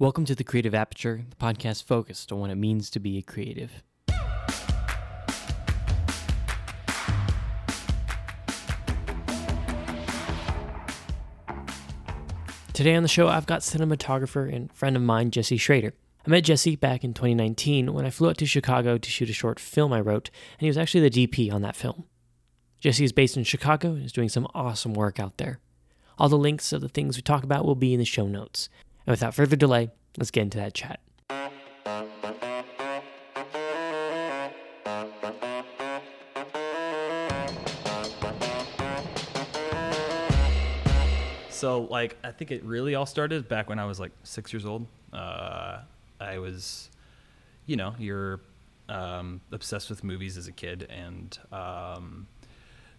Welcome to the Creative Aperture, the podcast focused on what it means to be a creative. Today on the show, I've got cinematographer and friend of mine, Jesse Schrader. I met Jesse back in 2019 when I flew out to Chicago to shoot a short film I wrote, and he was actually the DP on that film. Jesse is based in Chicago and is doing some awesome work out there. All the links of the things we talk about will be in the show notes. And without further delay, let's get into that chat. So like I think it really all started back when I was like six years old. Uh, I was, you know, you're um, obsessed with movies as a kid, and um,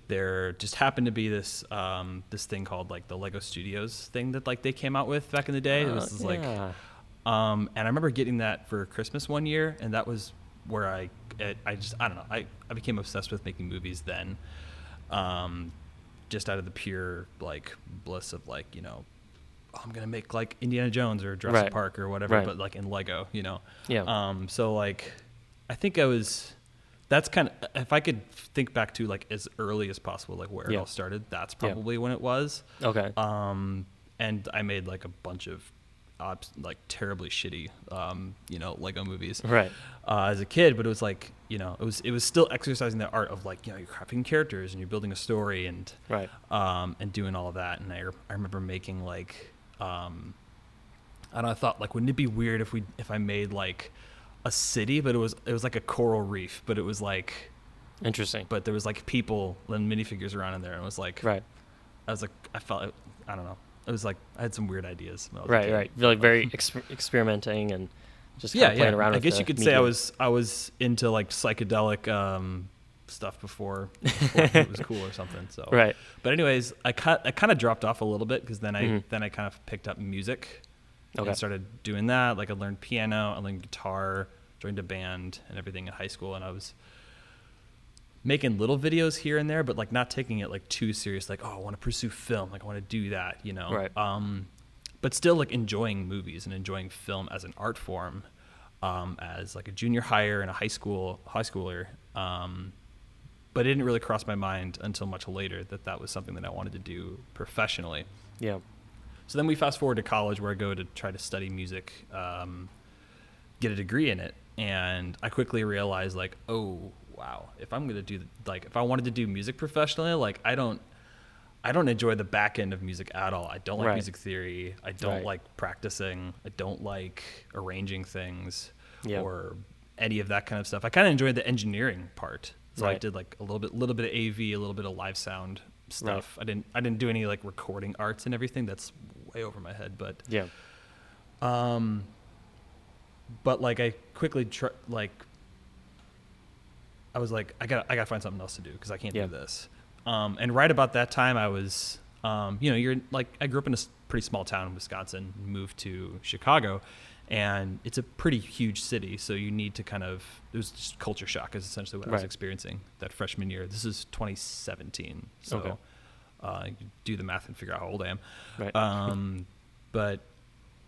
there just happened to be this um, this thing called like the Lego Studios thing that like they came out with back in the day. Uh, this is like, yeah. um, and I remember getting that for Christmas one year, and that was where I it, I just I don't know I I became obsessed with making movies then. Um, just out of the pure like bliss of like you know oh, i'm gonna make like indiana jones or jurassic Right. park or whatever Right. but like in lego you know Yeah. um so like i think i was that's kind of if i could think back to like as early as possible like where it all started that's Yeah. probably when it was Okay. um and i made like a bunch of like terribly shitty um you know lego movies right. uh, as a kid, but it was like you know it was it was still exercising the art of like you know you're crafting characters and you're building a story and Right. um, and doing all of that. And I, I remember making like um, I I thought like wouldn't it be weird if we if I made like a city, but it was it was like a coral reef, but it was like Interesting. but there was like people and minifigures around in there, and it was like right. I was like I felt I don't know. It was like I had some weird ideas. I Right. Right. Like very exper- experimenting and just yeah, playing yeah. around I guess you could say I was I was into like psychedelic um, stuff before, before it was cool or something. So Right. But anyways, I cut I kind of dropped off a little bit because then I Mhm. then I kind of picked up music Okay. and started doing that. Like I learned piano, I learned guitar, joined a band and everything in high school, and I was making little videos here and there, but like not taking it like too serious. Like oh, I want to pursue film, like I want to do that, you know. Right. Um, but still like enjoying movies and enjoying film as an art form. Um, as like a junior higher and a high school high schooler, um, but it didn't really cross my mind until much later that that was something that I wanted to do professionally. Yeah. So then we fast forward to college where I go to try to study music, um, get a degree in it, and I quickly realized like, oh wow, if I'm gonna do like if I wanted to do music professionally, like I don't, I don't enjoy the back end of music at all. I don't like Right. music theory. I don't Right. like practicing. I don't like arranging things Yeah. or any of that kind of stuff. I kind of enjoyed the engineering part. So I did like a little bit, little bit of AV, a little bit of live sound stuff. I didn't, I didn't do any like recording arts and everything. That's way over my head. But, Yeah. um, but like I quickly tr- like, I was like, I got, I got to find something else to do because I can't Yeah. do this. Um, and right about that time, I was, um, you know, you're like, I grew up in a pretty small town in Wisconsin, moved to Chicago, and it's a pretty huge city. So you need to kind of, it was just culture shock is essentially what I was experiencing that freshman year. This is 2017. So Okay. uh, do the math and figure out how old I am. Right. Um, but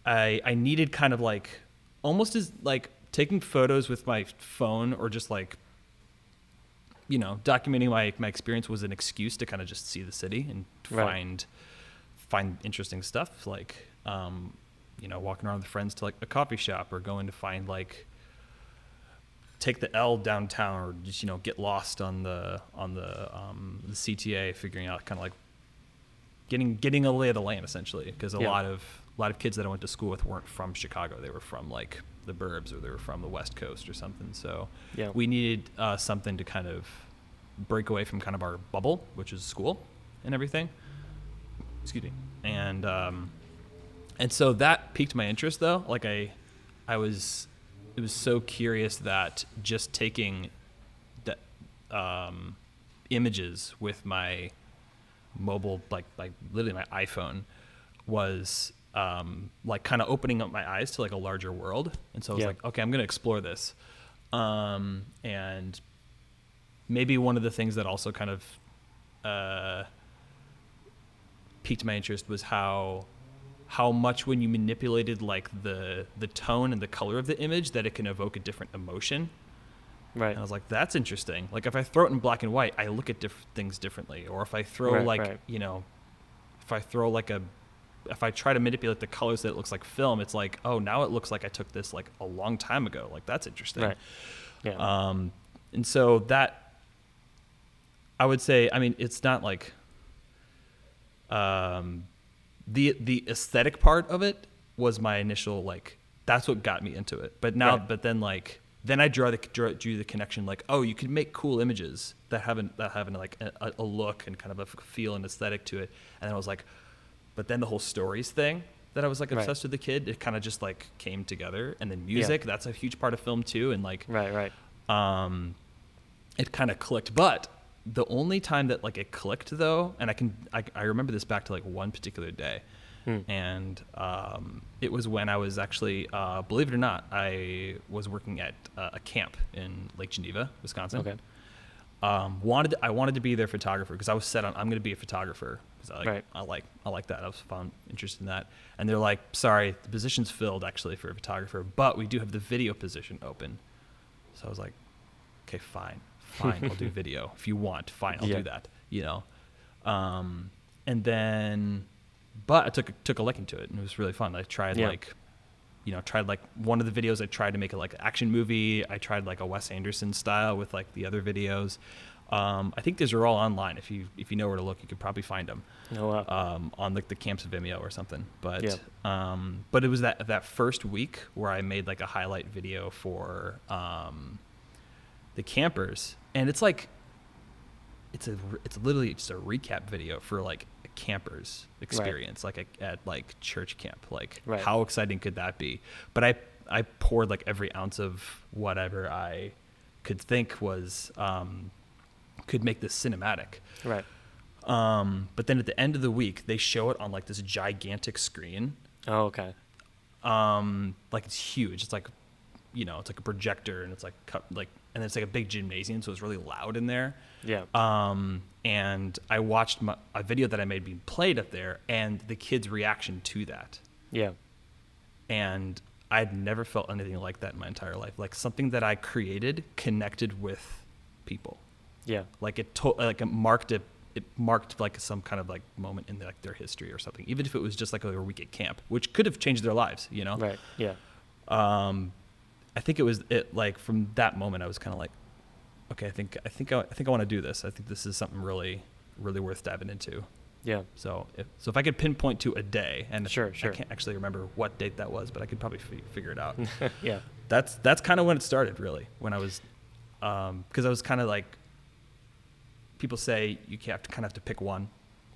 I, I needed kind of like, almost as like taking photos with my phone or just like you know, documenting my, my experience was an excuse to kind of just see the city and Right. find find interesting stuff like um, you know, walking around with friends to like a coffee shop or going to find like take the L downtown or just you know get lost on the on the um, the CTA figuring out kind of like getting getting a lay of the land essentially because a Yeah. lot of a lot of kids that I went to school with weren't from Chicago. They were from like the burbs or they were from the west coast or something. So Yeah. we needed uh, something to kind of break away from kind of our bubble which is school and everything. Excuse me. And um, and so that piqued my interest though. Like I I was it was so curious that just taking the um, images with my mobile like like literally my iphone was um, like kind of opening up my eyes to like a larger world and so i was Yeah. like okay i'm gonna explore this um, and maybe one of the things that also kind of uh, piqued my interest was how how much when you manipulated like the the tone and the color of the image that it can evoke a different emotion. Right. And I was like, that's interesting. Like if I throw it in black and white, I look at diff- things differently. Or if I throw Right, like right. you know, if I throw like a, if I try to manipulate the colors that it looks like film, it's like, oh, now it looks like I took this like a long time ago. Like that's interesting. Right. Yeah. Um, and so that, I would say, I mean, it's not like, um, the the aesthetic part of it was my initial like that's what got me into it. But now, Right. but then like then I draw the draw, drew the connection like oh you can make cool images that haven't that have like a, a look and kind of a feel and aesthetic to it. And then I was like, but then the whole stories thing that I was like Right. obsessed with the kid, it kind of just like came together. And then music, that's a huge part of film too. And like right. Right. um, it kind of clicked. But the only time that like it clicked though, and I can I, I remember this back to like one particular day, Hmm. and um, it was when I was actually, uh, believe it or not, I was working at uh, a camp in Lake Geneva, Wisconsin. Okay. Um, wanted I wanted to be their photographer because I was set on I'm going to be a photographer because I like Right. I like I like that. I was found interested in that. And they're like sorry the position's filled actually for a photographer but we do have the video position open. So I was like okay fine fine I'll do video. If you want fine I'll Yeah. do that you know? Um, and then but I took took a liking to it and it was really fun. I tried Yeah. like you know tried like one of the videos I tried to make it like an action movie. I tried like a Wes Anderson style with like the other videos um, I think these are all online if you if you know where to look you could probably find them Oh, wow. um, on like the camps of Vimeo or something. But Yeah. um, but it was that that first week where I made like a highlight video for um, the campers, and it's like it's a it's literally just a recap video for like a campers experience, like a, at like church camp. Like Right. how exciting could that be? But I I poured like every ounce of whatever I could think was um, could make this cinematic. right. Um, but then at the end of the week, they show it on like this gigantic screen. Oh, okay. Um, like it's huge. It's like, you know, it's like a projector, and it's like cut, like, and it's like a big gymnasium, so it's really loud in there. Yeah. Um, and I watched my, a video that I made being played up there, and the kids' reaction to that. yeah. And I'd never felt anything like that in my entire life. Like something that I created connected with people. Yeah. like it to, like it marked it it marked like some kind of like moment in like their history or something even if it was just like a week at camp which could have changed their lives you know Right. Yeah. um i think it was it like from that moment i was kind of like okay i think i think i, I think i want to do this i think this is something really really worth diving into Yeah. so if so if i could pinpoint to a day and Sure, sure. i can't actually remember what date that was but i could probably fi- figure it out yeah. that's that's kind of when it started really when i was um because i was kind of like people say you have to kind of have to pick one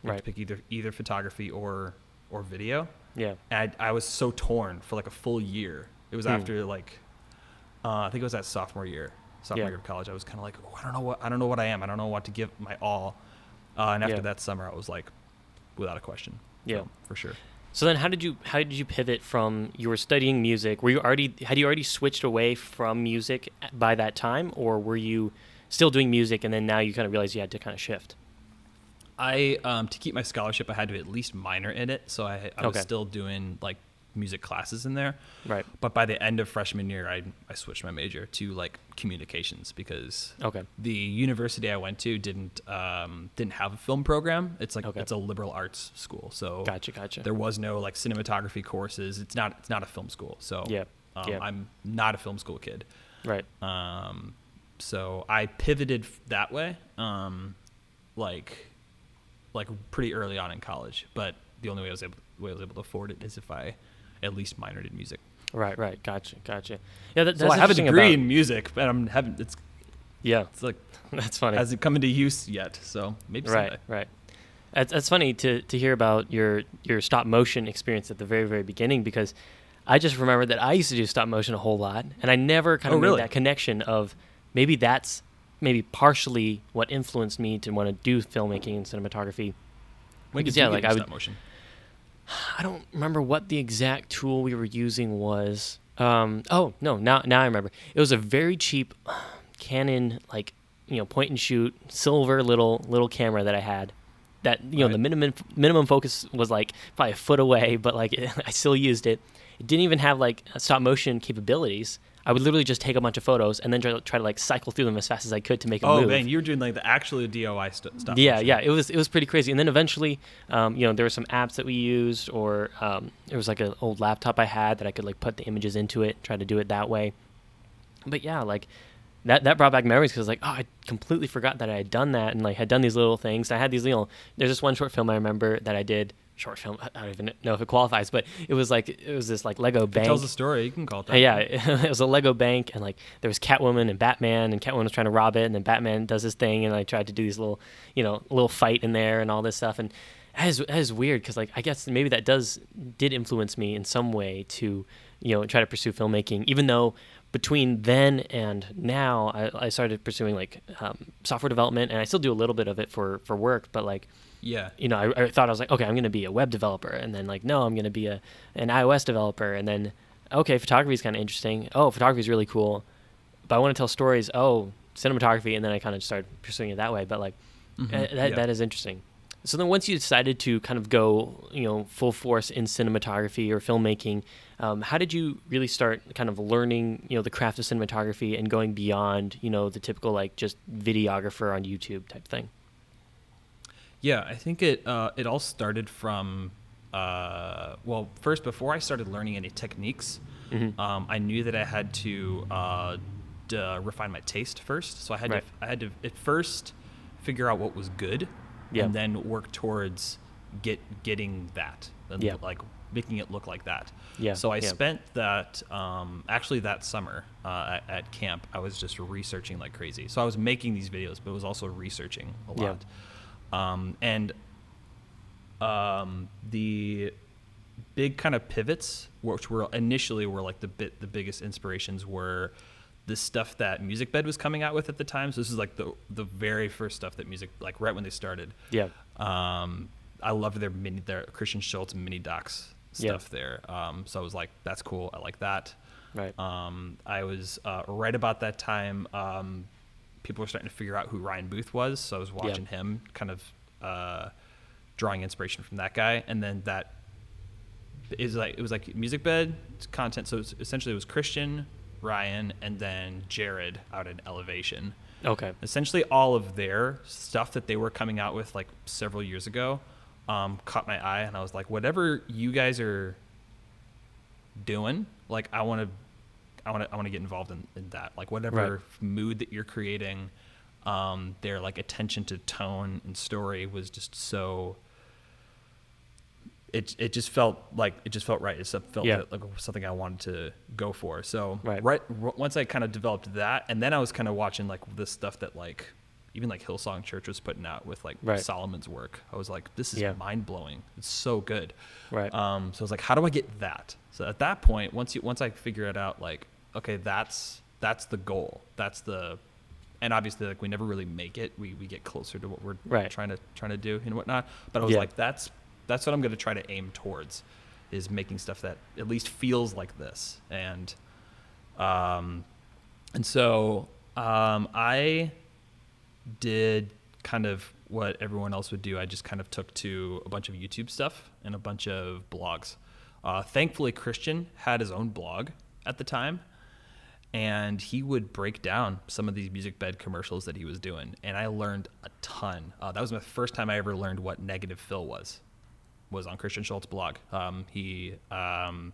you Right. to pick either either photography or or video Yeah. and I, I was so torn for like a full year it was Hmm. after like uh, i think it was that sophomore year sophomore Yeah. year of college i was kind of like oh, i don't know what i don't know what i am i don't know what to give my all uh, and after Yeah. that summer i was like without a question Yeah. So, for sure So then, how did you how did you pivot from you were studying music? Were you already had you already switched away from music by that time, or were you still doing music and then now you kind of realize you had to kind of shift? I um, to keep my scholarship, I had to at least minor in it, so I, I was Okay. still doing like music classes in there. Right. But by the end of freshman year, I I switched my major to like communications because Okay. the university I went to didn't um, didn't have a film program. It's like Okay. it's a liberal arts school, so Gotcha. Gotcha. there was no like cinematography courses. It's not it's not a film school, so Yeah, um, yeah. I'm not a film school kid. right. Um, so I pivoted that way, um, like, like pretty early on in college. But the only way I was able, way I was able to afford it is if I at least minored in music. Right. Right. Gotcha. Gotcha. Yeah. That, So that's I have a degree about- in music, but I'm having it's Yeah. it's like That's funny. hasn't come into use yet. So maybe right. someday. Right. That's, that's funny to, to hear about your your stop motion experience at the very very beginning because I just remember that I used to do stop motion a whole lot and I never kind Oh, of made really? that connection of maybe that's maybe partially what influenced me to want to do filmmaking and cinematography. When Because, did yeah, you like, I would- motion? I don't remember what the exact tool we were using was. Um, oh no, now now I remember. It was a very cheap Canon like you know point and shoot silver little little camera that I had that you know the minimum minimum focus was like probably a foot away, but like I still used it. It didn't even have like stop motion capabilities. I would literally just take a bunch of photos and then try to, try to like cycle through them as fast as I could to make them Oh move. man, you were doing like the actual DOI st- stuff. Yeah, yeah, it was it was pretty crazy. And then eventually, um, you know, there were some apps that we used, or um, there was like an old laptop I had that I could like put the images into it, try to do it that way. But yeah, like that that brought back memories because I was like oh, I completely forgot that I had done that and like had done these little things. I had these little. There's this one short film I remember that I did. Short film. I don't even know if it qualifies, but it was like it was this like Lego bank. It tells a story. You can call it that. yeah, it was a Lego bank, and like there was Catwoman and Batman, and Catwoman was trying to rob it, and then Batman does his thing, and I tried to do these little, you know, little fight in there and all this stuff, and that is, that is weird because like I guess maybe that does did influence me in some way to, you know, try to pursue filmmaking, even though between then and now I, I started pursuing like um, software development, and I still do a little bit of it for for work, but like Yeah. you know, I, I thought I was like, okay, I'm going to be a web developer, and then like, no, I'm going to be a an iOS developer, and then, okay, photography is kind of interesting. Oh, photography is really cool, but I want to tell stories. Oh, cinematography, and then I kind of started pursuing it that way. But like, Mhm. uh, that Yeah. that is interesting. So then, once you decided to kind of go, you know, full force in cinematography or filmmaking, um, how did you really start kind of learning, you know, the craft of cinematography and going beyond, you know, the typical like just videographer on YouTube type thing? Yeah, I think it uh, it all started from uh, well, first before I started learning any techniques, Mhm. um, I knew that I had to uh, d- uh, refine my taste first. So I had Right. to I had to at first figure out what was good, Yeah. and then work towards get getting that and Yeah. like making it look like that. Yeah, So I yeah. spent that um, actually that summer uh, at, at camp. I was just researching like crazy. So I was making these videos, but was also researching a Yeah. Um, and um, the big kind of pivots, which were initially were like the bit the biggest inspirations were the stuff that Music Bed was coming out with at the time. So this is like the the very first stuff that music like right when they started. Yeah. Um, I loved their mini their Christian Schultz mini docs Yeah. stuff there. Um, so I was like, that's cool. I like that. Right. Um, I was uh, right about that time. Um, people were starting to figure out who Ryan Booth was, so I was watching him, kind of uh, drawing inspiration from that guy, and then that is like it was like music bed content. So essentially it was Christian, Ryan, and then Jared out in Elevation. Okay. Essentially, all of their stuff that they were coming out with like several years ago um, caught my eye, and I was like, whatever you guys are doing, like I want to, I want to, I want to get involved in, in that. Like whatever Right. mood that you're creating, um, their like attention to tone and story was just so. It, it just felt like it just felt right. It felt Yeah. like something I wanted to go for. So Right. right once I kind of developed that, and then I was kind of watching like this stuff that like even like Hillsong Church was putting out with like Right. Solomon's work. I was like, this is Yeah. mind blowing. It's so good. Right. Um, so I was like, how do I get that? So at that point, once you once I figure it out, like, okay, that's that's the goal. That's the and obviously like we never really make it. We we get closer to what we're Right. trying to trying to do and whatnot. But I was Yeah. like, that's that's what I'm gonna try to aim towards is making stuff that at least feels like this. And um and so um I did kind of what everyone else would do. I just kind of took to a bunch of YouTube stuff and a bunch of blogs. Uh, thankfully, Christian had his own blog at the time, and he would break down some of these music bed commercials that he was doing, and I learned a ton. Uh, that was my first time I ever learned what negative fill was. Was on Christian Schultz's blog. Um, he um,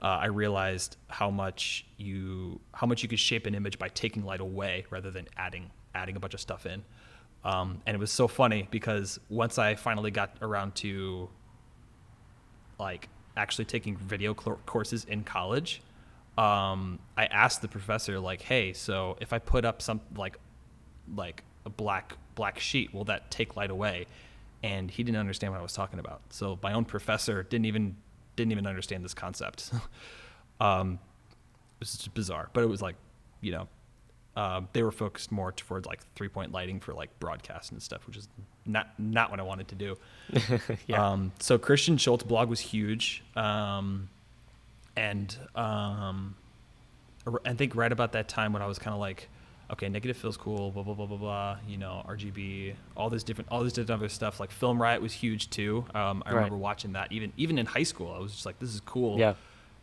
uh, I realized how much you how much you could shape an image by taking light away rather than adding adding a bunch of stuff in. Um, and it was so funny because once I finally got around to like actually taking video cl- courses in college, um, I asked the professor like, "Hey, so if I put up some like like a black black sheet, will that take light away?" And he didn't understand what I was talking about. So my own professor didn't even didn't even understand this concept. um, it was just bizarre, but it was like, you know, uh, they were focused more towards like three point lighting for like broadcast and stuff, which is not not what I wanted to do. Yeah. Um, so Christian Schultz blog was huge, um, and um, I think right about that time when I was kind of like okay, negative feels cool, blah blah blah blah blah. You know, RGB, all this different, all this different other stuff. Like Film Riot was huge too. Um, I Right. remember watching that even even in high school. I was just like, this is cool. Yeah.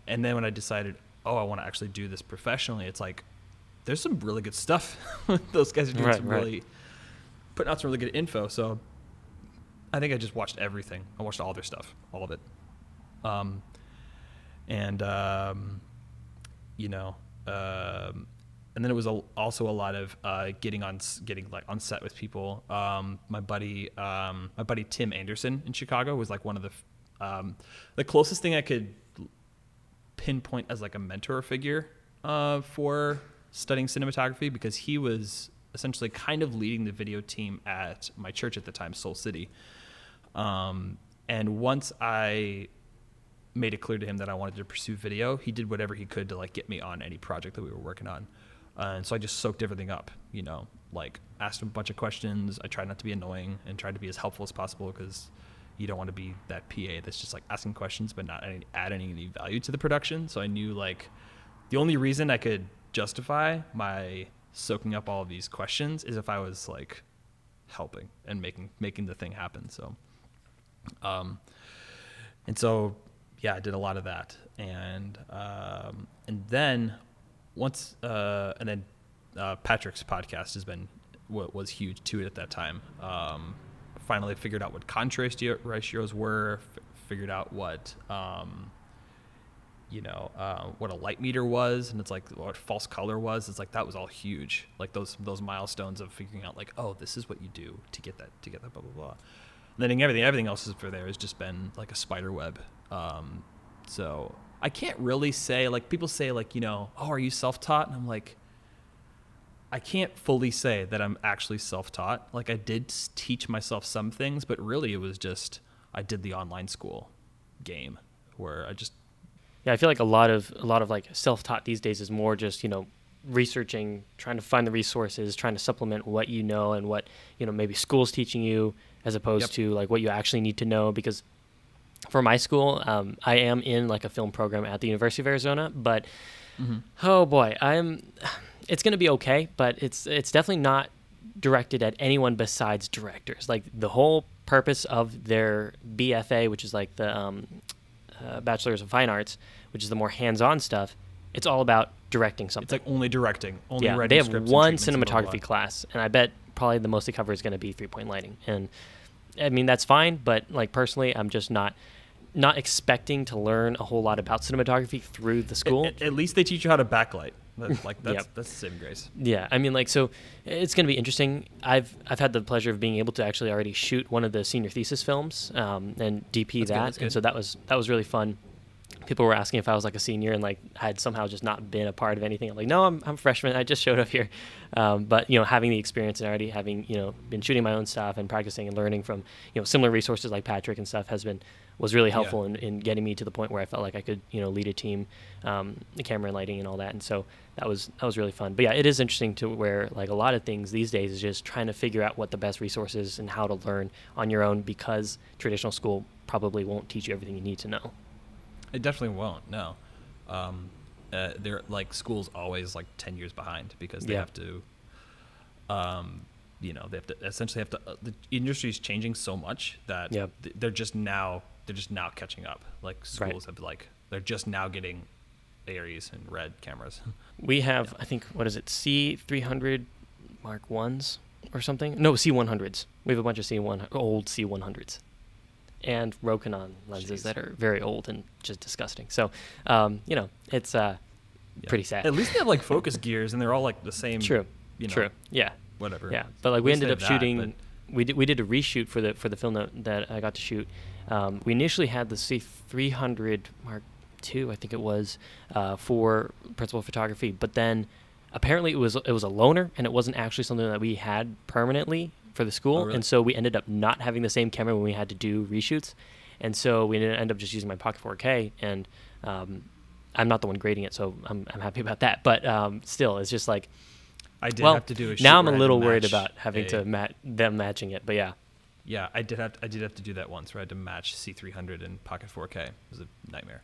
And then when I decided, oh, I want to actually do this professionally, it's like, there's some really good stuff. Those guys are doing Right, some right. really putting out some really good info. So I think I just watched everything. I watched all their stuff, all of it. Um, and um, you know, um, and then it was a, also a lot of uh, getting on, getting like on set with people. Um, my buddy, um, my buddy Tim Anderson in Chicago was like one of the, um, the closest thing I could pinpoint as like a mentor figure uh, for studying cinematography because he was essentially kind of leading the video team at my church at the time, Soul City. Um, and once I made it clear to him that I wanted to pursue video, he did whatever he could to like get me on any project that we were working on. Uh, and so I just soaked everything up, you know, like asked him a bunch of questions. I tried not to be annoying and tried to be as helpful as possible because you don't want to be that PA that's just like asking questions but not any, adding any value to the production. So I knew like the only reason I could justify my soaking up all of these questions is if I was like helping and making making the thing happen. So um and so yeah, I did a lot of that. And um and then once uh and then uh Patrick's podcast has been what was huge to it at that time. Um finally figured out what contrast ratios were, f- figured out what um you know uh, what a light meter was and it's like what false color was it's like that was all huge like those those milestones of figuring out like oh this is what you do to get that to get that blah blah blah then everything everything else is for there has just been like a spider web. Um, so i can't really say like people say like you know oh are you self-taught? And i'm like i can't fully say that i'm actually self-taught. Like i did teach myself some things but really it was just i did the online school game where i just Yeah, I feel like a lot of a lot of like self-taught these days is more just you know researching, trying to find the resources, trying to supplement what you know and what you know maybe school's teaching you, as opposed Yep. to like what you actually need to know. Because for my school, um, I am in like a film program at the University of Arizona, but oh boy, I'm. It's gonna be okay, but it's it's definitely not directed at anyone besides directors. Like the whole purpose of their BFA, which is like the um, uh, Bachelor's of Fine Arts, which is the more hands-on stuff. It's all about directing something. It's like only directing, only yeah, writing they have one and blah, blah, cinematography class, and I bet probably the most they cover is going to be three-point lighting. And I mean that's fine, but like personally, I'm just not not expecting to learn a whole lot about cinematography through the school. At, at least they teach you how to backlight. That, like that's Yep. that's the same grace. Yeah, I mean, like, so it's going to be interesting. I've I've had the pleasure of being able to actually already shoot one of the senior thesis films um, and DP That's good, that, and so that was that was really fun. People were asking if I was like a senior and like I had somehow just not been a part of anything. I'm like, no, I'm I'm a freshman. I just showed up here, um, but you know, having the experience and already having you know been shooting my own stuff and practicing and learning from you know similar resources like Patrick and stuff has been was really helpful in, in getting me to the point where I felt like I could you know lead a team, um, the camera and lighting and all that. And so that was that was really fun. But yeah, it is interesting to where like a lot of things these days is just trying to figure out what the best resources and how to learn on your own because traditional school probably won't teach you everything you need to know. It definitely won't. No, um, uh, they're like schools always like ten years behind because they Yeah. have to, um, you know, they have to essentially have to. Uh, the industry is changing so much that th- they're just now they're just now catching up. Like schools have like they're just now getting ARRIs and red cameras. We have I think what is it C three hundred Mark ones or something? No C one hundreds. We have a bunch of C one old C one hundreds. And Rokinon lenses Jeez. that are very old and just disgusting. So, um, you know, it's uh, Yeah. pretty sad. At least they have like focus gears and they're all like the same. True. You know, True. Yeah. Whatever. Yeah, but like we ended up that, shooting. we did we did a reshoot for the for the film that, that I got to shoot. Um, we initially had the C three hundred Mark II, I think it was, uh, for principal photography, but then apparently it was it was a loaner and it wasn't actually something that we had permanently for the school, Oh, really? and so we ended up not having the same camera when we had to do reshoots, and so we ended up just using my Pocket 4K and. Um, I'm not the one grading it, so I'm, I'm happy about that. But um, still, it's just like I did well, have to do a shoot now I'm a to little worried about having a- to mat them matching it, but yeah, Yeah, I did have I did have to do that once where I had to match C300 and Pocket 4K. It was a nightmare.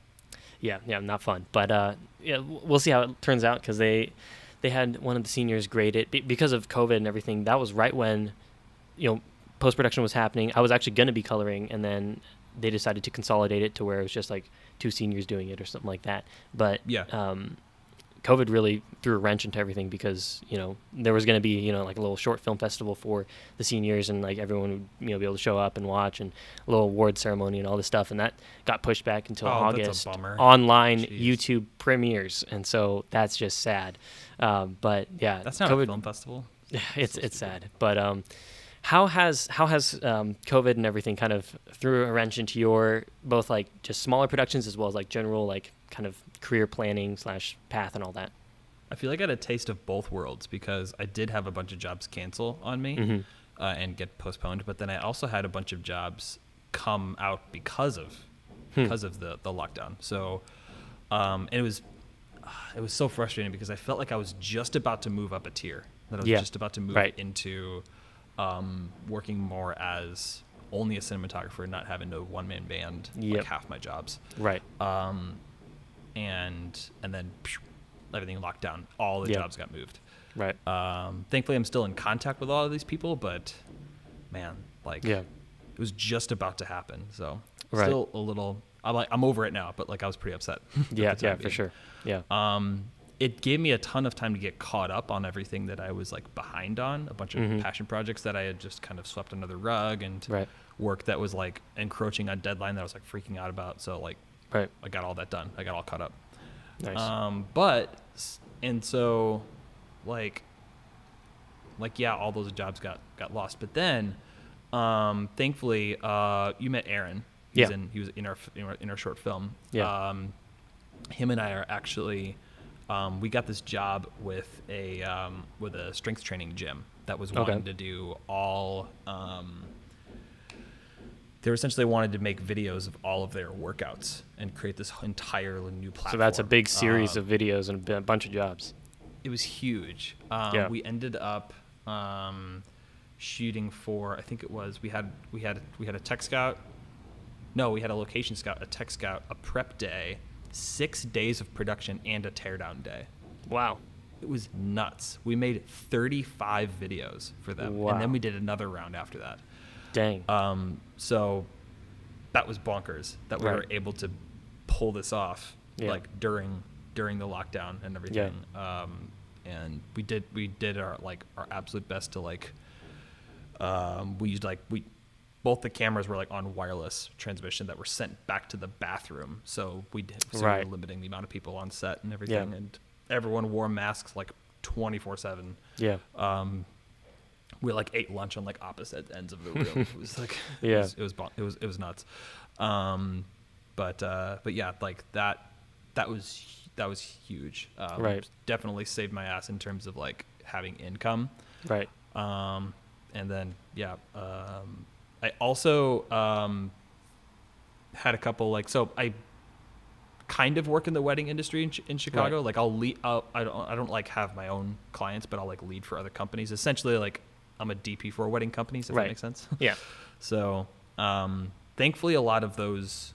yeah, yeah, not fun. But uh, yeah, we'll see how it turns out because they they had one of the seniors grade it be- because of COVID and everything. That was right when, you know, post production was happening. I was actually going to be coloring, and then they decided to consolidate it to where it was just like two seniors doing it or something like that. But Yeah. um, COVID really threw a wrench into everything because you know there was going to be you know like a little short film festival for the seniors and like everyone would you know be able to show up and watch and a little award ceremony and all this stuff and that got pushed back until Oh, that's a August bummer. online Jeez. YouTube premieres and so that's just sad. Um, but yeah, That's not COVID, a film festival. Yeah, it's so it's sad. But um, how has how has um, COVID and everything kind of threw a wrench into your both like just smaller productions as well as like general like kind of career planning slash path and all that? I feel like I had a taste of both worlds because I did have a bunch of jobs cancel on me Mhm. uh, and get postponed, but then I also had a bunch of jobs come out because of Hmm. because of the the lockdown. So um, it was it was so frustrating because I felt like I was just about to move up a tier. That I was Yeah. just about to move Right. into um, working more as only a cinematographer, not having a one man band Yep. like half my jobs Right. um, and and then phew, everything locked down. All the Yeah. jobs got moved. Right. Um, thankfully, I'm still in contact with all of these people, but man, like, Yeah. it was just about to happen. So Right. still a little. I'm like I'm over it now, but like I was pretty upset. Yeah. Yeah. For sure. Yeah. Um, it gave me a ton of time to get caught up on everything that I was like behind on. A bunch of Mhm. passion projects that I had just kind of swept under the rug, and Right. work that was like encroaching on deadline that I was like freaking out about. So like Right. I got all that done. I got all caught up. Nice. Um, but and so, like, like yeah, all those jobs got got lost. But then, um, thankfully, uh, you met Aaron. He's Yeah. in he was in our in our, in our short film. Yeah. Um, him and I are actually. Um, we got this job with a um, with a strength training gym that was Okay. wanting to do all. Um, they were essentially wanted to make videos of all of their workouts and create this entirely new platform. so that's a big series Um, of videos and a bunch of jobs. it was huge. Um, Yeah. We ended up um, shooting for I think it was we had we had we had a tech scout. No, we had a location scout, a tech scout, a prep day, six days of production, and a teardown day. Wow. It was nuts. We made 35 videos for them, and then we did another round after that. Dang. Um, so that was bonkers that we were able to pull this off Yeah. like during during the lockdown and everything. Um, and we did we did our like our absolute best to like um, we used like we both the cameras were like on wireless transmission that were sent back to the bathroom. So we did so we were limiting the amount of people on set and everything Yeah. and everyone wore masks like 24/7 yeah. um, we like ate lunch on like opposite ends of the room. it was like Yeah. it was it was, bon- it was it was nuts. Um, but uh, but yeah, like that that was that was huge. Um, Right. Definitely saved my ass in terms of like having income. Right. Um, and then yeah, um, I also um, had a couple like so I kind of work in the wedding industry in, in Chicago. Right. Like I'll lead. I'll, I don't. I don't like have my own clients, but I'll like lead for other companies. Essentially, like I'm a DP for wedding companies. If Right. that makes sense. Yeah. so um, thankfully, a lot of those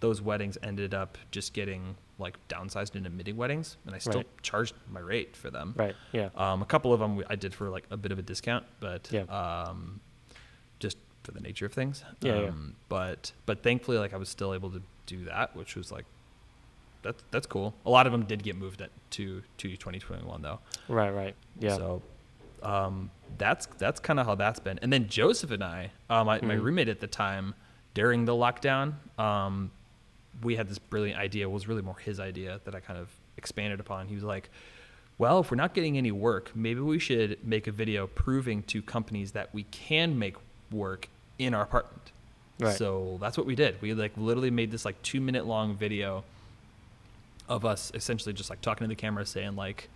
those weddings ended up just getting like downsized into midi weddings, and I still Right. charged my rate for them. Right. Yeah. Um, a couple of them I did for like a bit of a discount, but Yeah. um, the nature of things. Yeah, yeah. um, But but thankfully, like I was still able to do that, which was like that's that's cool. A lot of them did get moved at, to to 2021 though. Right. Right. Yeah. So um, that's that's kind of how that's been. And then Joseph and I, um, I my Mhm. roommate at the time, during the lockdown, um, we had this brilliant idea. It was really more his idea that I kind of expanded upon. He was like, "Well, if we're not getting any work, maybe we should make a video proving to companies that we can make work in our apartment." Right. So that's what we did. We like literally made this like two minute long video of us essentially just like talking to the camera saying like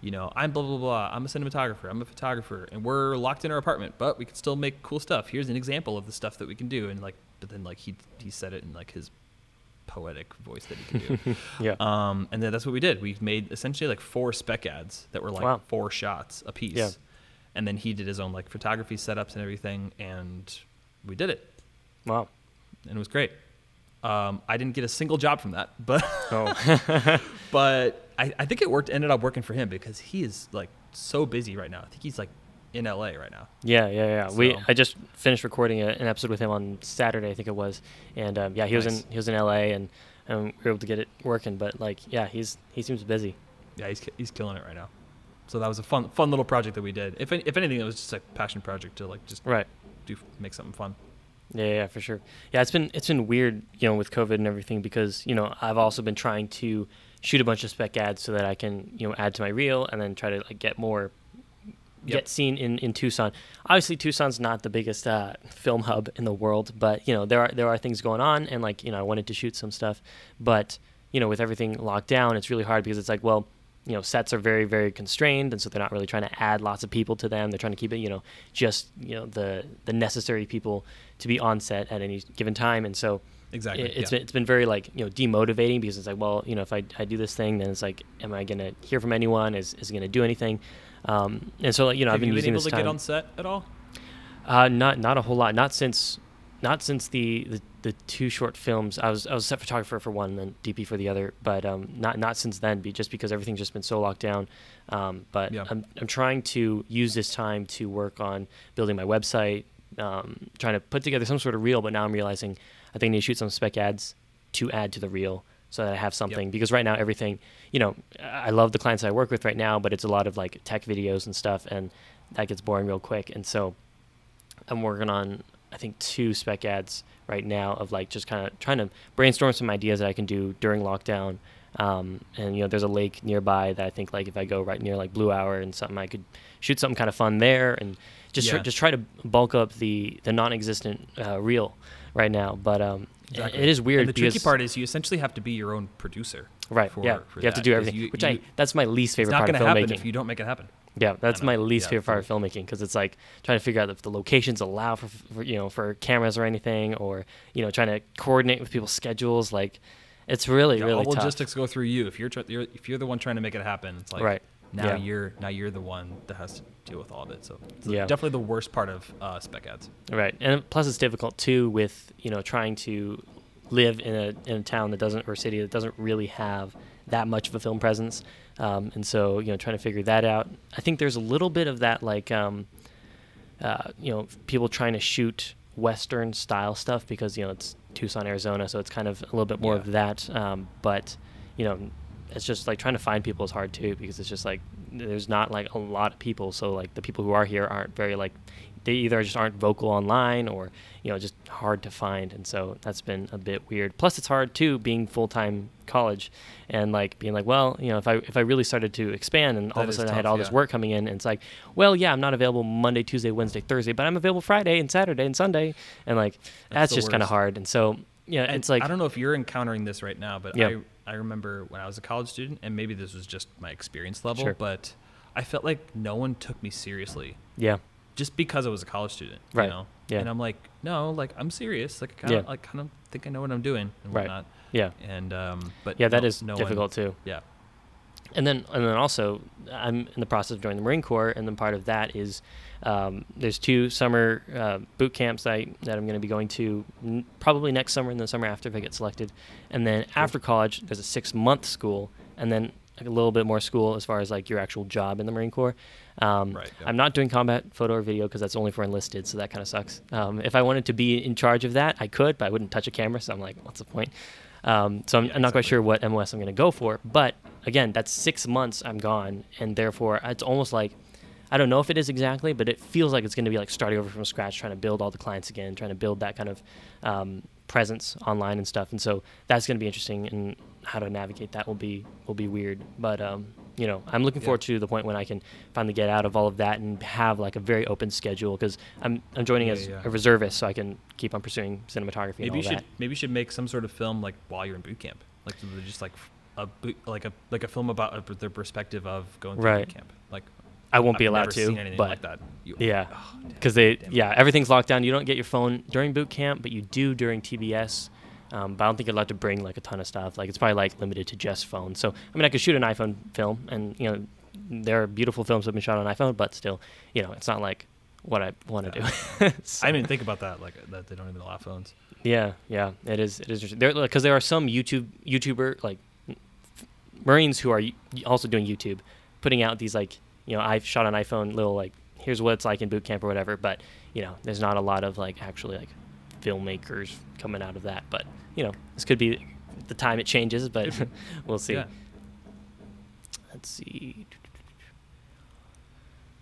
you know i'm blah blah blah i'm a cinematographer i'm a photographer and we're locked in our apartment but we can still make cool stuff here's an example of the stuff that we can do and like but then like he he said it in like his poetic voice that he can do yeah. um and then that's what we did we made essentially like four spec ads that were like Wow. four shots a piece Yeah. and then he did his own like photography setups and everything and we did it wow. and it was great um, i didn't get a single job from that but Oh. but I, I think it worked ended up working for him because he is like so busy right now. I think he's like in LA right now. Yeah, yeah, yeah. We I just finished recording a, an episode with him on Saturday, I think it was, and um, yeah, he was in he was in LA, and um, we were able to get it working. But like, yeah, he's he seems busy. Yeah, he's he's killing it right now. So that was a fun fun little project that we did. If if anything, it was just a passion project to like just Right. Do make something fun. Yeah, yeah, for sure. Yeah, it's been it's been weird, you know, with COVID and everything because you know I've also been trying to shoot a bunch of spec ads so that I can you know add to my reel and then try to like get more Yep. get seen in, in Tucson. Obviously, Tucson's not the biggest uh, film hub in the world, but you know there are there are things going on, and like you know I wanted to shoot some stuff, but you know with everything locked down, it's really hard because it's like well. You know, sets are very, very constrained, and so they're not really trying to add lots of people to them. They're trying to keep it, you know, just you know the the necessary people to be on set at any given time. And so Exactly. it, has yeah. been it's been very like you know demotivating because it's like well you know if I, I do this thing then it's like am I gonna hear from anyone is is it gonna do anything um, and so like, you know Have I've been you been using able this to time get on set at all? uh, not not a whole lot not since not since the, the the two short films I was I was set photographer for one and then DP for the other but um, not not since then be just because everything's just been so locked down. Um, but Yeah. I'm I'm trying to use this time to work on building my website um, trying to put together some sort of reel but now I'm realizing I think I need to shoot some spec ads to add to the reel so that I have something. Because right now everything you know I love the clients I work with right now but it's a lot of like tech videos and stuff and that gets boring real quick. And so I'm working on I think two spec ads right now of like just kind of trying to brainstorm some ideas that I can do during lockdown. Um, and you know, there's a lake nearby that I think like if I go right near like Blue Hour and something, I could shoot something kind of fun there and just try, Yeah. just try to bulk up the the non-existent uh, reel right now. But um, Exactly. it is weird. And the tricky part is you essentially have to be your own producer. right? for- yeah, for you have to do everything, you- which you- I that's my least It's favorite not part going of to happen filmmaking. if you don't make it happen. Yeah, that's my least Yeah, favorite part of filmmaking because it's like trying to figure out if the locations allow for, for you know for cameras or anything, or you know trying to coordinate with people's schedules. Like, it's really Yeah, really all tough. logistics go through you. If you're, tr- you're if you're the one trying to make it happen, it's like Right. now Yeah. you're now you're the one that has to deal with all of it. So it's Yeah. definitely the worst part of uh, spec ads. Right, and plus it's difficult too with you know trying to live in a in a town that doesn't or city that doesn't really have that much of a film presence, um, and so you know trying to figure that out. I think there's a little bit of that like um, uh, you know people trying to shoot western style stuff because you know it's Tucson, Arizona, so it's kind of a little bit more Yeah. of that. Um, but you know, it's just like trying to find people is hard too because it's just like there's not like a lot of people. So like the people who are here aren't very like they either just aren't vocal online or you know just hard to find and so that's been a bit weird plus it's hard too being full-time college and like being like well you know if i if i really started to expand and all of a sudden i had tough, all this work coming in and it's like well yeah i'm not available monday tuesday wednesday thursday but i'm available friday and saturday and sunday and like that's, the just kind of hard and so yeah And it's like I don't know if you're encountering this right now, but Yeah. I remember when I was a college student, and maybe this was just my experience level, Sure. but I felt like no one took me seriously yeah just because I was a college student. Right. You know? Yeah. And I'm like, no, like I'm serious. Like I kind of Yeah. like kind of think I know what I'm doing and Right. whatnot. yeah And um, but yeah that no- is no one- difficult too Yeah. and then and then also I'm in the process of joining the Marine Corps, and then part of that is um, there's two summer uh, boot camps that, I, that I'm going to be going to n- probably next summer and the summer after if I get selected, and then after college there's a six month school, and then a little bit more school as far as like your actual job in the Marine Corps. Um, Right, yeah. I'm not doing combat photo or video because that's only for enlisted, so that kind of sucks. Um, if I wanted to be in charge of that, I could, but I wouldn't touch a camera, so I'm like, what's the point? Um, so I'm, Yeah, I'm not quite sure what MOS I'm going to go for. But again, that's six months I'm gone, and therefore it's almost like I don't know if it is exactly, but it feels like it's going to be like starting over from scratch, trying to build all the clients again, trying to build that kind of um, presence online and stuff. And so that's going to be interesting, and how to navigate that will be will be weird. But um, you know, I'm looking Yeah. forward to the point when I can finally get out of all of that and have like a very open schedule because I'm I'm joining Yeah, as yeah. a reservist, so I can keep on pursuing cinematography and Maybe all you should that. maybe you should make some sort of film like while you're in boot camp, like just like a boot, like a like a film about uh, the perspective of going through Right. boot camp. Like I won't I've be allowed to, but like that. You- yeah. oh, because they Damn yeah everything's locked down. You don't get your phone during boot camp, but you do during TBS. Um, but I don't think you're allowed to bring like a ton of stuff. Like it's probably like limited to just phones. So I mean, I could shoot an iPhone film, and you know, there are beautiful films that have been shot on iPhone, but still, you know, it's not like what I want to Yeah. do. So- I didn't think about that. Like that they don't even allow phones. yeah, yeah, it is. It is because there are some YouTube YouTuber like Marines who are y- also doing YouTube, putting out these like you know I've shot on iPhone little like here's what it's like in boot camp or whatever. But you know, there's not a lot of like actually like filmmakers coming out of that. But you know, this could be the time it changes, but we'll see. Yeah. Let's see.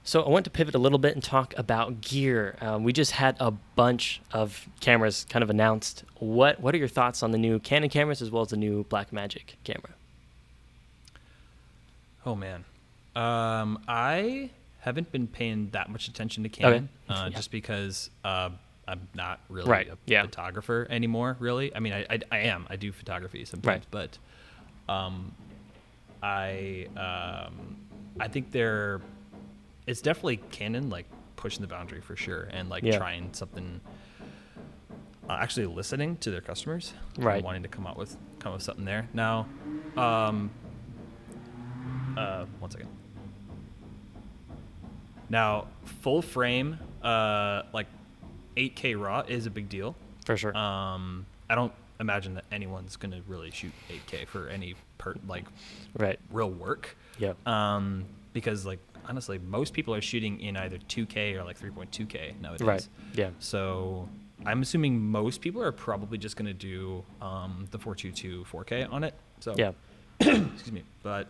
So I want to pivot a little bit and talk about gear. Um, we just had a bunch of cameras kind of announced. What What are your thoughts on the new Canon cameras as well as the new Blackmagic camera? Oh man, um, I haven't been paying that much attention to Canon, uh, Yeah. just because uh, I'm not really Right, a yeah. photographer anymore. Really, I mean, I, I, I am. I do photography sometimes, but um, I um, I think they're it's definitely Canon like pushing the boundary for sure, and like Yeah. trying something. Uh, actually, listening to their customers, and Right. Wanting to come out with come up with something there now. Um, uh, one second. Now, full frame, uh, like 8K RAW is a big deal. For sure. Um, I don't imagine that anyone's gonna really shoot 8K for any per like right. real work. Yeah. Um, because like honestly, most people are shooting in either 2K or like 3.2K nowadays. Right. Yeah. So I'm assuming most people are probably just gonna do um, the 422 4K on it. So Yeah. excuse me but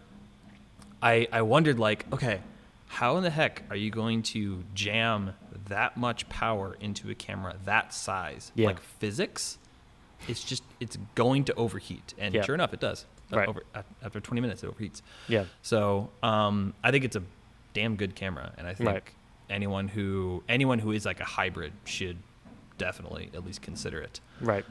i i wondered like okay how in the heck are you going to jam that much power into a camera that size Yeah. like physics it's just it's going to overheat and Yeah. sure enough it does Right. over, after 20 minutes it overheats Yeah. so um, i think it's a damn good camera and i think Right. anyone who anyone who is like a hybrid should definitely at least consider it Right.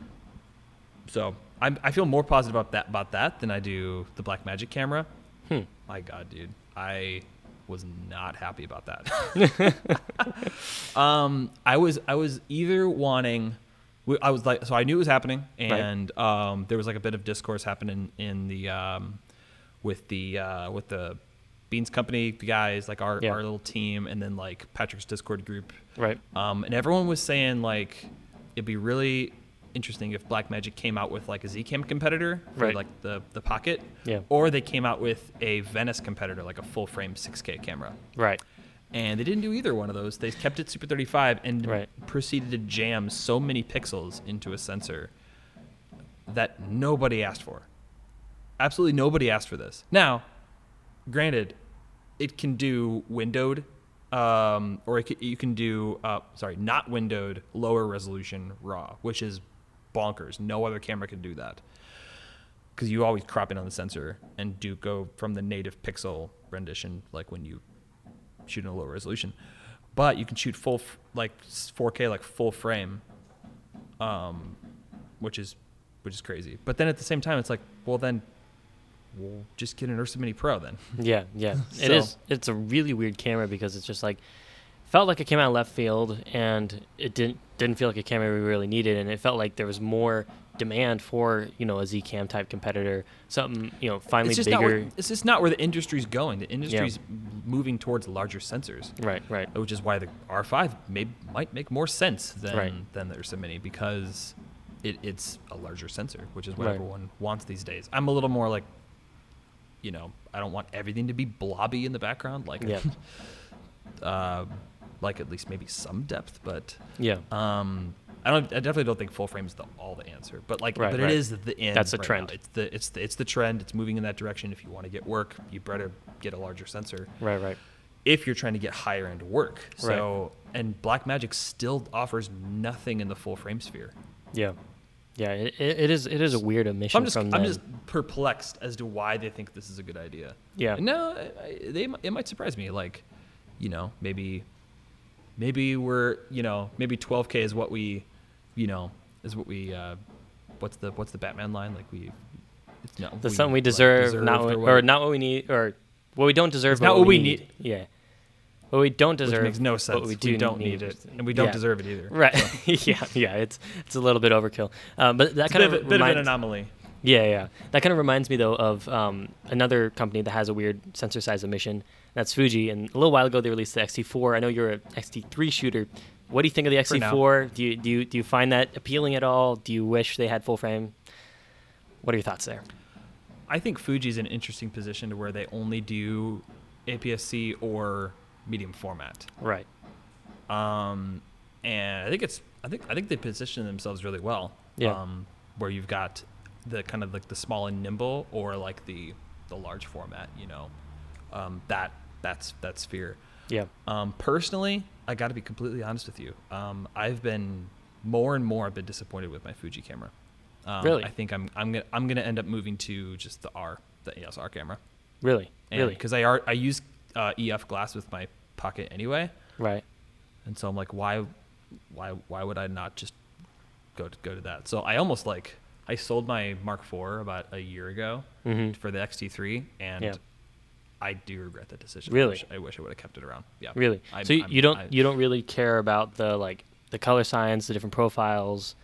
so I'm, I feel more positive about that about that than I do the Blackmagic camera. Hmm. My God, dude, I was not happy about that. um, I was I was either wanting, I was like, so I knew it was happening, and um, there was like a bit of discourse happening in the um, with the uh, with the Beans Company guys, like our Yeah. our little team, and then like Patrick's Discord group, Right. um, and everyone was saying like it'd be really interesting if Blackmagic came out with like a Zcam competitor for Right. like the the pocket, Yeah. or they came out with a Venice competitor like a full frame 6K camera. Right. And they didn't do either one of those. They kept it Super 35 and Right. proceeded to jam so many pixels into a sensor that nobody asked for. Absolutely nobody asked for this. Now, granted, it can do windowed, um, or it can, you can do, uh, sorry, not windowed, lower resolution RAW, which is bonkers. No other camera can do that because you always crop in on the sensor and do go from the native pixel rendition, like when you shoot in a low resolution. But you can shoot full, f- like 4K, like full frame, um, which is which is crazy. But then at the same time, it's like, well, then we'll just get an Ursa Mini Pro then. Yeah, yeah. It So- is. It's a really weird camera because it's just like felt like it came out of left field, and it didn't didn't feel like a camera we really needed, and it felt like there was more demand for you know a Zcam type competitor, something you know finally it's just not bigger. where, it's just not where the industry's going. The industry's moving towards larger sensors. Right, right, which is why the R5 may, might make more sense than Right. than the Ursa Mini because it, it's a larger sensor, which is what Right. everyone wants these days. I'm a little more like, you know, I don't want everything to be blobby in the background, like, Yeah. uh, like at least maybe some depth, but yeah, um, I don't. I definitely don't think full frame is the, all the answer, but like, Right, but right. it is the end. That's the right trend. now. It's the it's the it's the trend. It's moving in that direction. If you want to get work, you better get a larger sensor right, right. if you're trying to get higher end work. So and Blackmagic still offers nothing in the full frame sphere. Yeah, yeah. It, it is it is a weird omission I'm just I'm them. just perplexed as to why they think this is a good idea. Yeah. No, they it might surprise me. Like, you know, maybe maybe we're you know maybe 12k is what we you know is what we uh, what's the what's the Batman line like we. It's not That's something we like, deserve, not what, or or not what we need, or what we don't deserve. It's not what we we need. Yeah, what we don't deserve. which makes no sense. we We, do don't need need it, and we don't Yeah. deserve it either. Right. yeah, yeah. It's it's a little bit overkill. Um, but that It's a kind bit, of a- bit of an reminds, anomaly. yeah, yeah. That kind of reminds me though of um, another company that has a weird sensor size emission. That's Fuji. And a little while ago they released the XT4. I know you're a XT3 shooter. What do you think of the For now. XT4? Do you do you, do you find that appealing at all? Do you wish they had full frame? What are your thoughts there? I think Fuji's in an interesting position to where they only do APS-C or medium format. Right. Um, and I think it's I think I think they position themselves really well. Yeah. Um, where you've got the kind of like the small and nimble, or like the the large format. You know, um, that that's that sphere. Yeah. Um, personally, I got to be completely honest with you. Um, I've been more and more. I've been disappointed with my Fuji camera. Um, Really? I think I'm I'm gonna I'm gonna end up moving to just the R, the EOS R camera. Really. really. Because I are I use uh, EF glass with my pocket anyway, Right. and so I'm like, why, why, why would I not just go to go to that? So I almost like I sold my Mark IV about a year ago Mhm. for the XT3, and Yeah. I do regret that decision. Really? I wish I, wish I would have kept it around. Yeah. Really. I'm- so you, I'm- you don't I- you don't really care about the like the color science, the different profiles,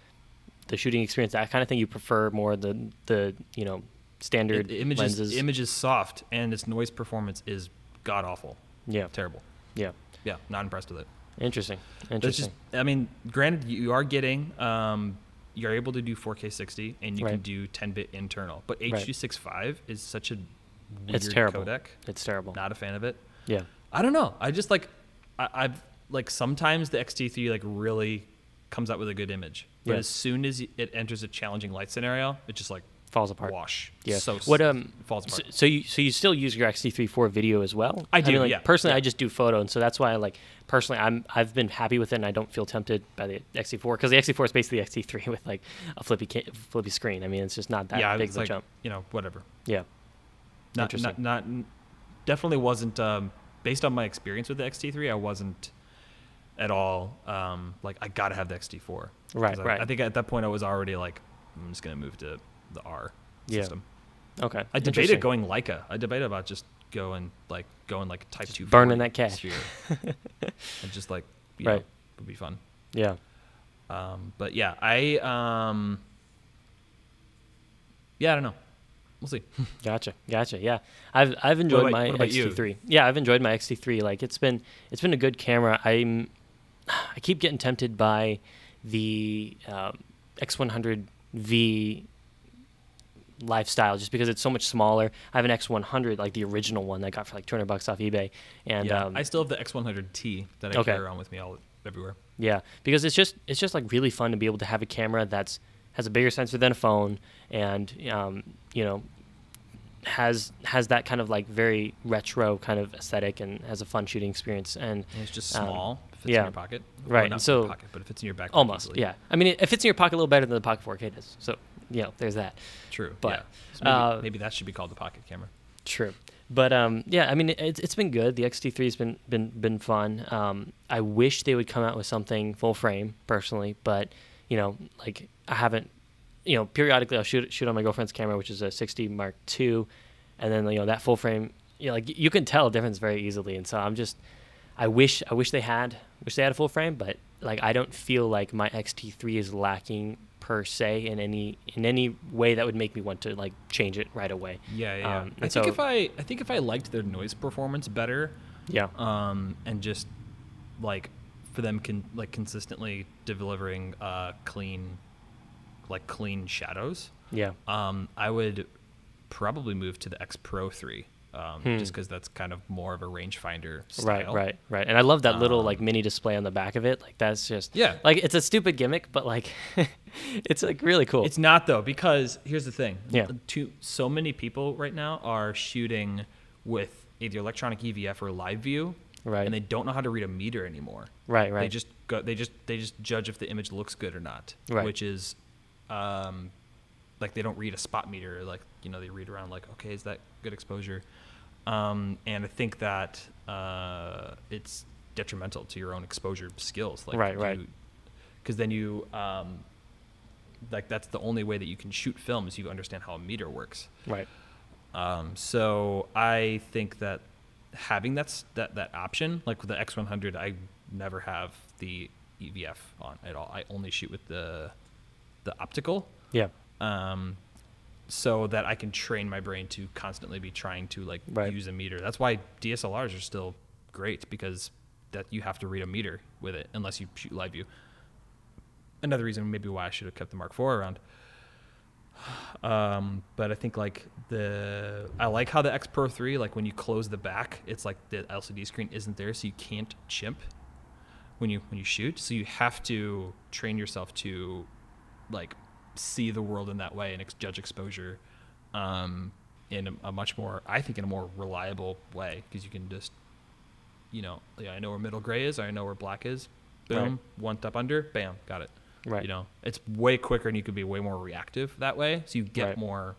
the shooting experience, that kind of thing. You prefer more the the you know standard the image lenses. is, image is soft, and its noise performance is god awful, yeah. terrible. Yeah. Yeah, not impressed with it. Interesting. Interesting. just, I mean, granted, you are getting, um, you're able to do 4K 60, and you can do 10-bit internal. But Right. H.265 is such a It's terrible. codec. it's terrible. Not a fan of it. yeah. I don't know. I just like, I, I've like sometimes the XT3 like really comes out with a good image, but Yeah. as soon as it enters a challenging light scenario, it just like Falls apart. wash. Yeah. So what um falls apart. so you so you still use your XT3 for video as well? I do, mean, like, yeah, Personally, yeah. I just do photo, and so that's why I like personally I'm I've been happy with it, and I don't feel tempted by the XT4 because the XT4 is basically the XT3 with like a flippy ca- flippy screen. I mean, it's just not that yeah, big of a like jump. you know whatever. Yeah. Not, not, not definitely wasn't um, based on my experience with the XT3. I wasn't at all um, like I gotta have the XT4. Right, I, right. I think at that point I was already like I'm just gonna move to the R Yeah. system. Okay. I debated going Leica. I debated about just going like going like Type Just Two burning that cash. sphere. and just like you Right. know, would be fun. Yeah. Um, but yeah, I um, yeah, I don't know. We'll see. Gotcha, gotcha. Yeah, I've I've enjoyed about- my what about you? XT3. Yeah, I've enjoyed my XT3. Like it's been it's been a good camera. I'm I keep getting tempted by the um, X100V lifestyle just because it's so much smaller. I have an X100, like the original one that I got for like 200 bucks off eBay, and yeah, um, I still have the X100T that I Okay. carry around with me all everywhere. Yeah, because it's just it's just like really fun to be able to have a camera that's has a bigger sensor than a phone, and um, you know has has that kind of like very retro kind of aesthetic and has a fun shooting experience and And it's just Um, small. fits yeah. in your pocket. Right, Well, so- in your pocket, but it fits in your backpack. almost easily. yeah. I mean, it, it fits in your pocket a little better than the Pocket 4K does. So you know, there's that. True. But, yeah. So maybe, uh, maybe that should be called the pocket camera. True. But um, yeah, I mean, it, it's it's been good. The XT3 has been been been fun. Um, I wish they would come out with something full frame, personally. But you know, like I haven't. You know, periodically I'll shoot shoot on my girlfriend's camera, which is a 6D Mark II, and then you know that full frame. You know, like you can tell a difference very easily. And so I'm just, I wish I wish they had wish they had a full frame, but like I don't feel like my XT3 is lacking per se in any in any way that would make me want to like change it right away. Yeah, yeah. Um, I think so- if I I think if I liked their noise performance better, Yeah. um, and just like for them can like consistently delivering uh clean, like clean shadows, Yeah. um, I would probably move to the X Pro three, um, Hmm. just because that's kind of more of a rangefinder style. Right, right, right. And I love that little like Um, mini display on the back of it. Like that's just Yeah. Like it's a stupid gimmick, but like it's like really cool. It's not though because here's the thing. Yeah. Too, so many people right now are shooting with either electronic EVF or live view, Right. And they don't know how to read a meter anymore. right, right. They just go. They just they just judge if the image looks good or not. Right. Which is, um, like they don't read a spot meter. Like you know they read around like okay is that good exposure, um, and I think that uh, it's detrimental to your own exposure skills. Like Right, right. Because then you um, like that's the only way that you can shoot film is you understand how a meter works. right. Um, so I think that having that's that that option, like with the X100, I never have the EVF on at all. I only shoot with the the optical, Yeah. um, so that I can train my brain to constantly be trying to like Right. use a meter. That's why DSLRs are still great because that you have to read a meter with it unless you shoot live view. Another reason maybe why I should have kept the Mark IV around. Um, but I think like the I like how the X Pro 3 like when you close the back, it's like the LCD screen isn't there, so you can't chimp when you when you shoot. So you have to train yourself to like see the world in that way and ex- judge exposure um, in a, a much more I think in a more reliable way because you can just you know yeah, I know where middle gray is, I know where black is. Boom, Right. one up under, bam, got it. Right. You know, it's way quicker and you could be way more reactive that way. So you get Right. more.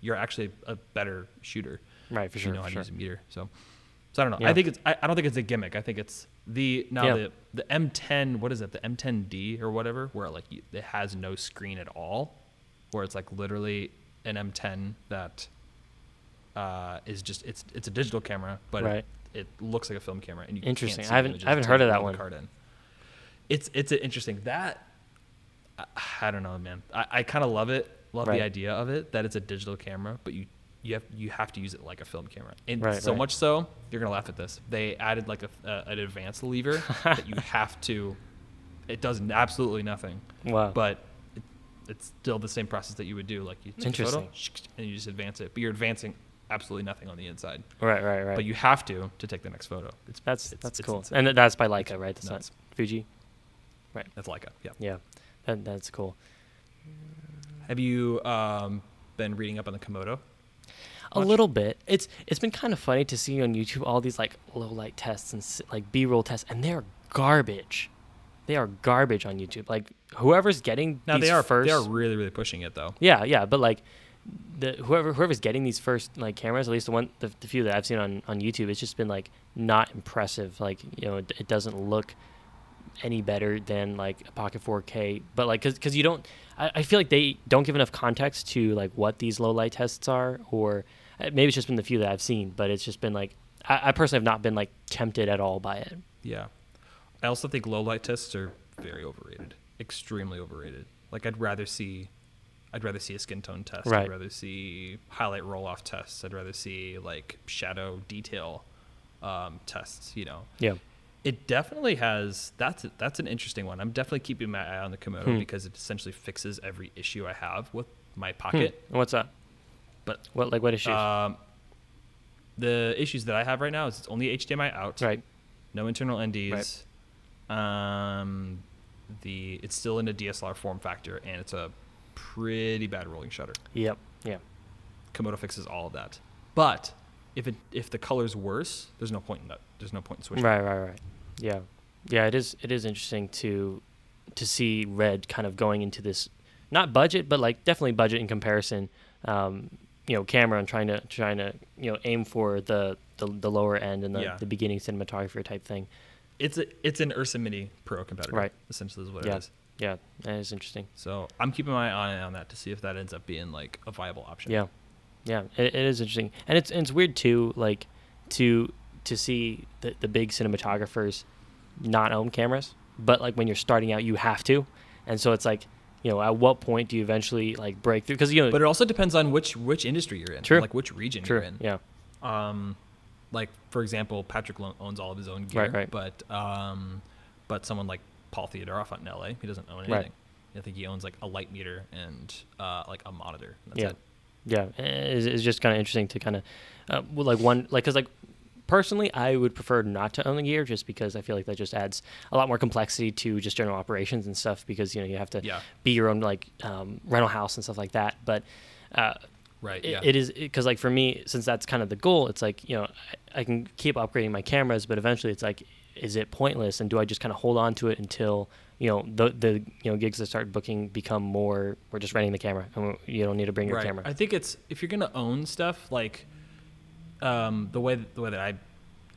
You're actually a better shooter. Right, for sure. You know how to sure. use a meter. So, so I don't know. Yeah. I think it's. I, I don't think it's a gimmick. I think it's the now Yeah. the the M10. What is it? The M10D or whatever, where like it has no screen at all, where it's like literally an M10 that uh, is just it's it's a digital camera, but Right. it, it looks like a film camera, and you Interesting. I haven't- I haven't heard of that one. Card in. It's it's interesting that. I, I don't know, man. I, I kind of love it. Love Right. the idea of it that it's a digital camera, but you you have you have to use it like a film camera, and Right, so right. much so you're gonna laugh at this. They added like a, uh, an advanced lever that you have to. It does absolutely nothing, Wow. but it, it's still the same process that you would do. Like you take a photo and you just advance it, but you're advancing absolutely nothing on the inside. right, right, right. But you have to to take the next photo. It's that's it's- that's it's cool. insane. And that's by Leica, right? That's nuts. not Fuji. Right. That's Leica. Yeah. Yeah. That, that's cool. Have you um, been reading up on the Komodo? A little bit. It's it's been kind of funny to see on YouTube all these like low light tests and like B roll tests, and they're garbage. They are garbage on YouTube. Like whoever's getting Now these they are first, they are really really pushing it though. yeah, yeah, but like the whoever whoever's getting these first like cameras, at least the one the, the few that I've seen on on YouTube, it's just been like not impressive. Like you know, it, it doesn't look any better than like a Pocket 4K. But like, cause, cause you don't, I, I feel like they don't give enough context to like what these low light tests are, or maybe it's just been the few that I've seen. But it's just been like, I, I personally have not been like tempted at all by it. Yeah. I also think low light tests are very overrated. Extremely overrated. Like I'd rather see I'd rather see a skin tone test. Right. I'd rather see highlight roll off tests. I'd rather see like shadow detail um, tests, you know. Yeah. It definitely has that's that's an interesting one. I'm definitely keeping my eye on the Komodo Hmm. because it essentially fixes every issue I have with my Hmm. pocket. And What's up? But What like what issues? um, the issues that I have right now is it's only HDMI out right. no internal NDs. Um, the it's still in a DSLR form factor, and it's a pretty bad rolling shutter. Yep. Yeah. Komodo fixes all of that, but if it if the color's worse, there's no point in that. There's no point in switching. Right. Right. Right. Yeah. Yeah. It is. It is interesting to to see Red kind of going into this not budget, but like definitely budget in comparison. Um, you know, camera and trying to trying to you know aim for the the, the lower end and the, Yeah. the beginning cinematographer type thing. It's a it's an Ursa Mini Pro competitor, Right. Essentially, is what Yeah. it is. Yeah, that is interesting. So I'm keeping my eye on that to see if that ends up being like a viable option. Yeah, yeah, it, it is interesting, and it's and it's weird too, like to to see the the big cinematographers not own cameras, but like when you're starting out, you have to, and so it's like you know at what point do you eventually like break through? Because you know, But it also depends on which which industry you're in, True. like which region true, you're in. yeah, um, like for example, Patrick owns all of his own gear, Right, right. but um, but someone like Paul Theodoroff out in LA, he doesn't own Right. anything. I think he owns like a light meter and uh, like a monitor. That's yeah, it. yeah. It's, it's just kind of interesting to kind of uh, like one like because like personally I would prefer not to own the gear just because I feel like that just adds a lot more complexity to just general operations and stuff because you know you have to Yeah. be your own like um, rental house and stuff like that. But uh, Right. it- it is because like for me, since that's kind of the goal, it's like you know I, I can keep upgrading my cameras, but eventually it's like, is it pointless? And do I just kind of hold on to it until you know the the you know gigs that start booking become more? We're just renting the camera, and you don't need to bring your right. camera. I think it's if you're gonna own stuff like um, the way the way that I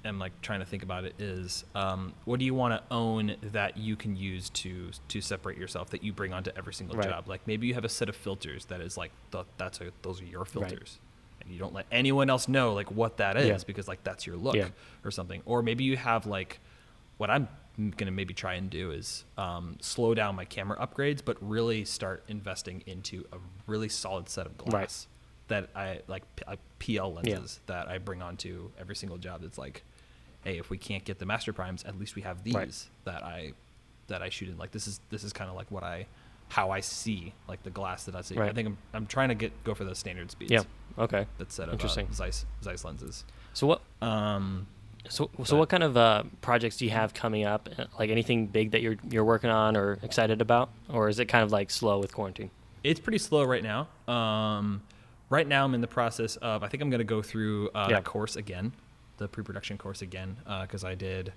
am like trying to think about it is um, what do you want to own that you can use to to separate yourself that you bring onto every single Right. job like maybe you have a set of filters that is like the, that's a, those are your Right. filters and you don't let anyone else know like what that is Yeah. because like that's your look Yeah. or something or maybe you have like what I'm gonna maybe try and do is um, slow down my camera upgrades, but really start investing into a really solid set of glass Right. That I like P- uh, PL lenses that I bring onto every single job. That's like, hey, if we can't get the master primes, at least we have these Right. that I that I shoot in. Like this is this is kind of like what I how I see like the glass that I see. I think I'm I'm trying to get go for the standard speeds. Yeah. Okay. That's set of uh, Interesting. Zeiss Zeiss lenses. So what? Um, So, so what kind of uh, projects do you have coming up? Uh, Like anything big that you're you're working on or excited about, or is it kind of like slow with quarantine? It's pretty slow right now. Um, right now, I'm in the process of. I think I'm going to go through uh, Yeah. that course again, the pre-production course again, because I did.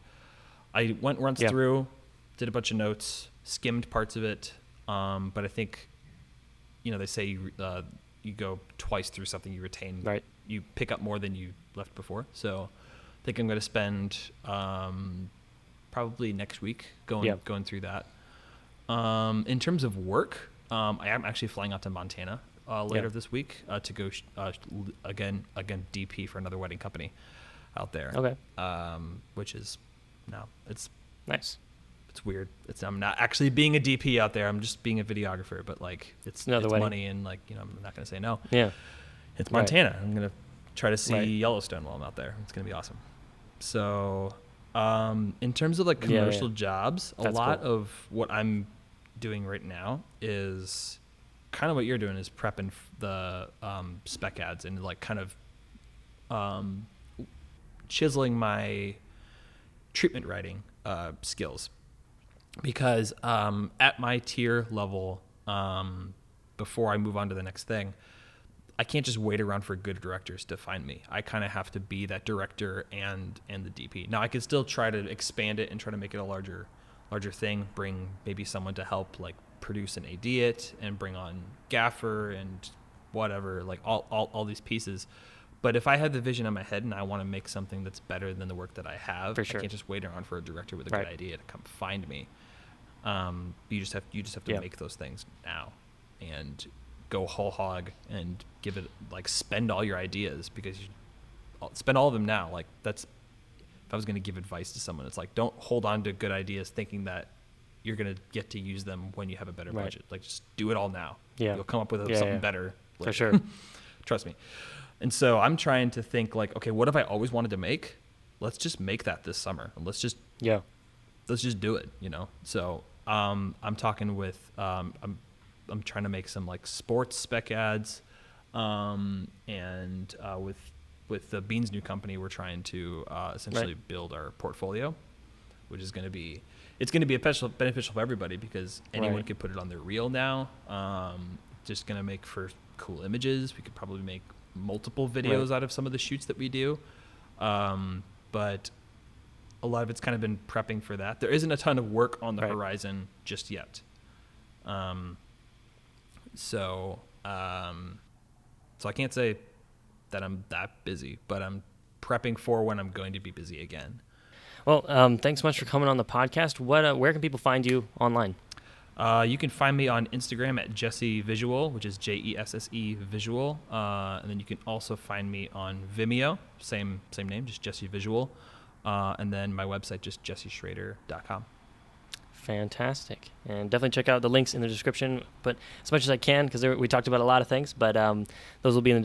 I went once Yeah. through, did a bunch of notes, skimmed parts of it, um, but I think, you know, they say you, uh, you go twice through something, you retain, Right. you pick up more than you left before. So, I think I'm going to spend um, probably next week going Yeah. going through that. Um, in terms of work, um, I am actually flying out to Montana uh, later Yeah. this week uh, to go sh- uh, again again DP for another wedding company out there. Okay. Um, which is no, it's Nice. it's weird. It's I'm not actually being a DP out there. I'm just being a videographer, but like it's Another it's wedding. money and like you know I'm not gonna say no. Yeah. It's Right. Montana. I'm gonna try to see Right. Yellowstone while I'm out there. It's gonna be awesome. So, um, in terms of like Yeah, yeah. commercial jobs, a That's lot cool. of what I'm doing right now is kind of what you're doing is prepping the um, spec ads and like kind of um, chiseling my treatment writing uh, skills because um, at my tier level, um, before I move on to the next thing, I can't just wait around for good directors to find me. I kind of have to be that director and and the DP. Now I can still try to expand it and try to make it a larger larger thing. Bring maybe someone to help like produce and AD it, and bring on gaffer and whatever, like all all, all these pieces. But if I have the vision in my head and I want to make something that's better than the work that I have, sure. I can't just wait around for a director with a Right. good idea to come find me. Um, you just have you just have to Yeah. make those things now, and go whole hog and give it like spend all your ideas because you spend all of them now. Like that's if I was going to give advice to someone, it's like don't hold on to good ideas thinking that you're going to get to use them when you have a better Right. budget. Like just do it all now. Yeah. you'll come up with Yeah, something yeah. better For sure. Trust me. And so I'm trying to think like, okay, what have I always wanted to make? Let's just make that this summer, and let's just Yeah. let's just do it, you know. So um, I'm talking with um, I'm I'm trying to make some like sports spec ads, um, and uh, with with the Beans new company, we're trying to uh, essentially build our portfolio, which is going to be it's going to be beneficial beneficial for everybody because anyone Right. can put it on their reel now. Um, just going to make for cool images. We could probably make multiple videos Right. out of some of the shoots that we do. Um, but a lot of it's kind of been prepping for that. There isn't a ton of work on the Right. horizon just yet. Um, so, um, so I can't say that I'm that busy, but I'm prepping for when I'm going to be busy again. Well, um, thanks so much for coming on the podcast. What, uh, where can people find you online? Uh, you can find me on Instagram at Jesse Visual, which is J E S S E Visual, uh, and then you can also find me on Vimeo, same same name, just Jesse Visual, uh, and then my website just jesseschrader.com. Fantastic. And definitely check out the links in the description. But as much as I can, because we talked about a lot of things, but um, those will be in the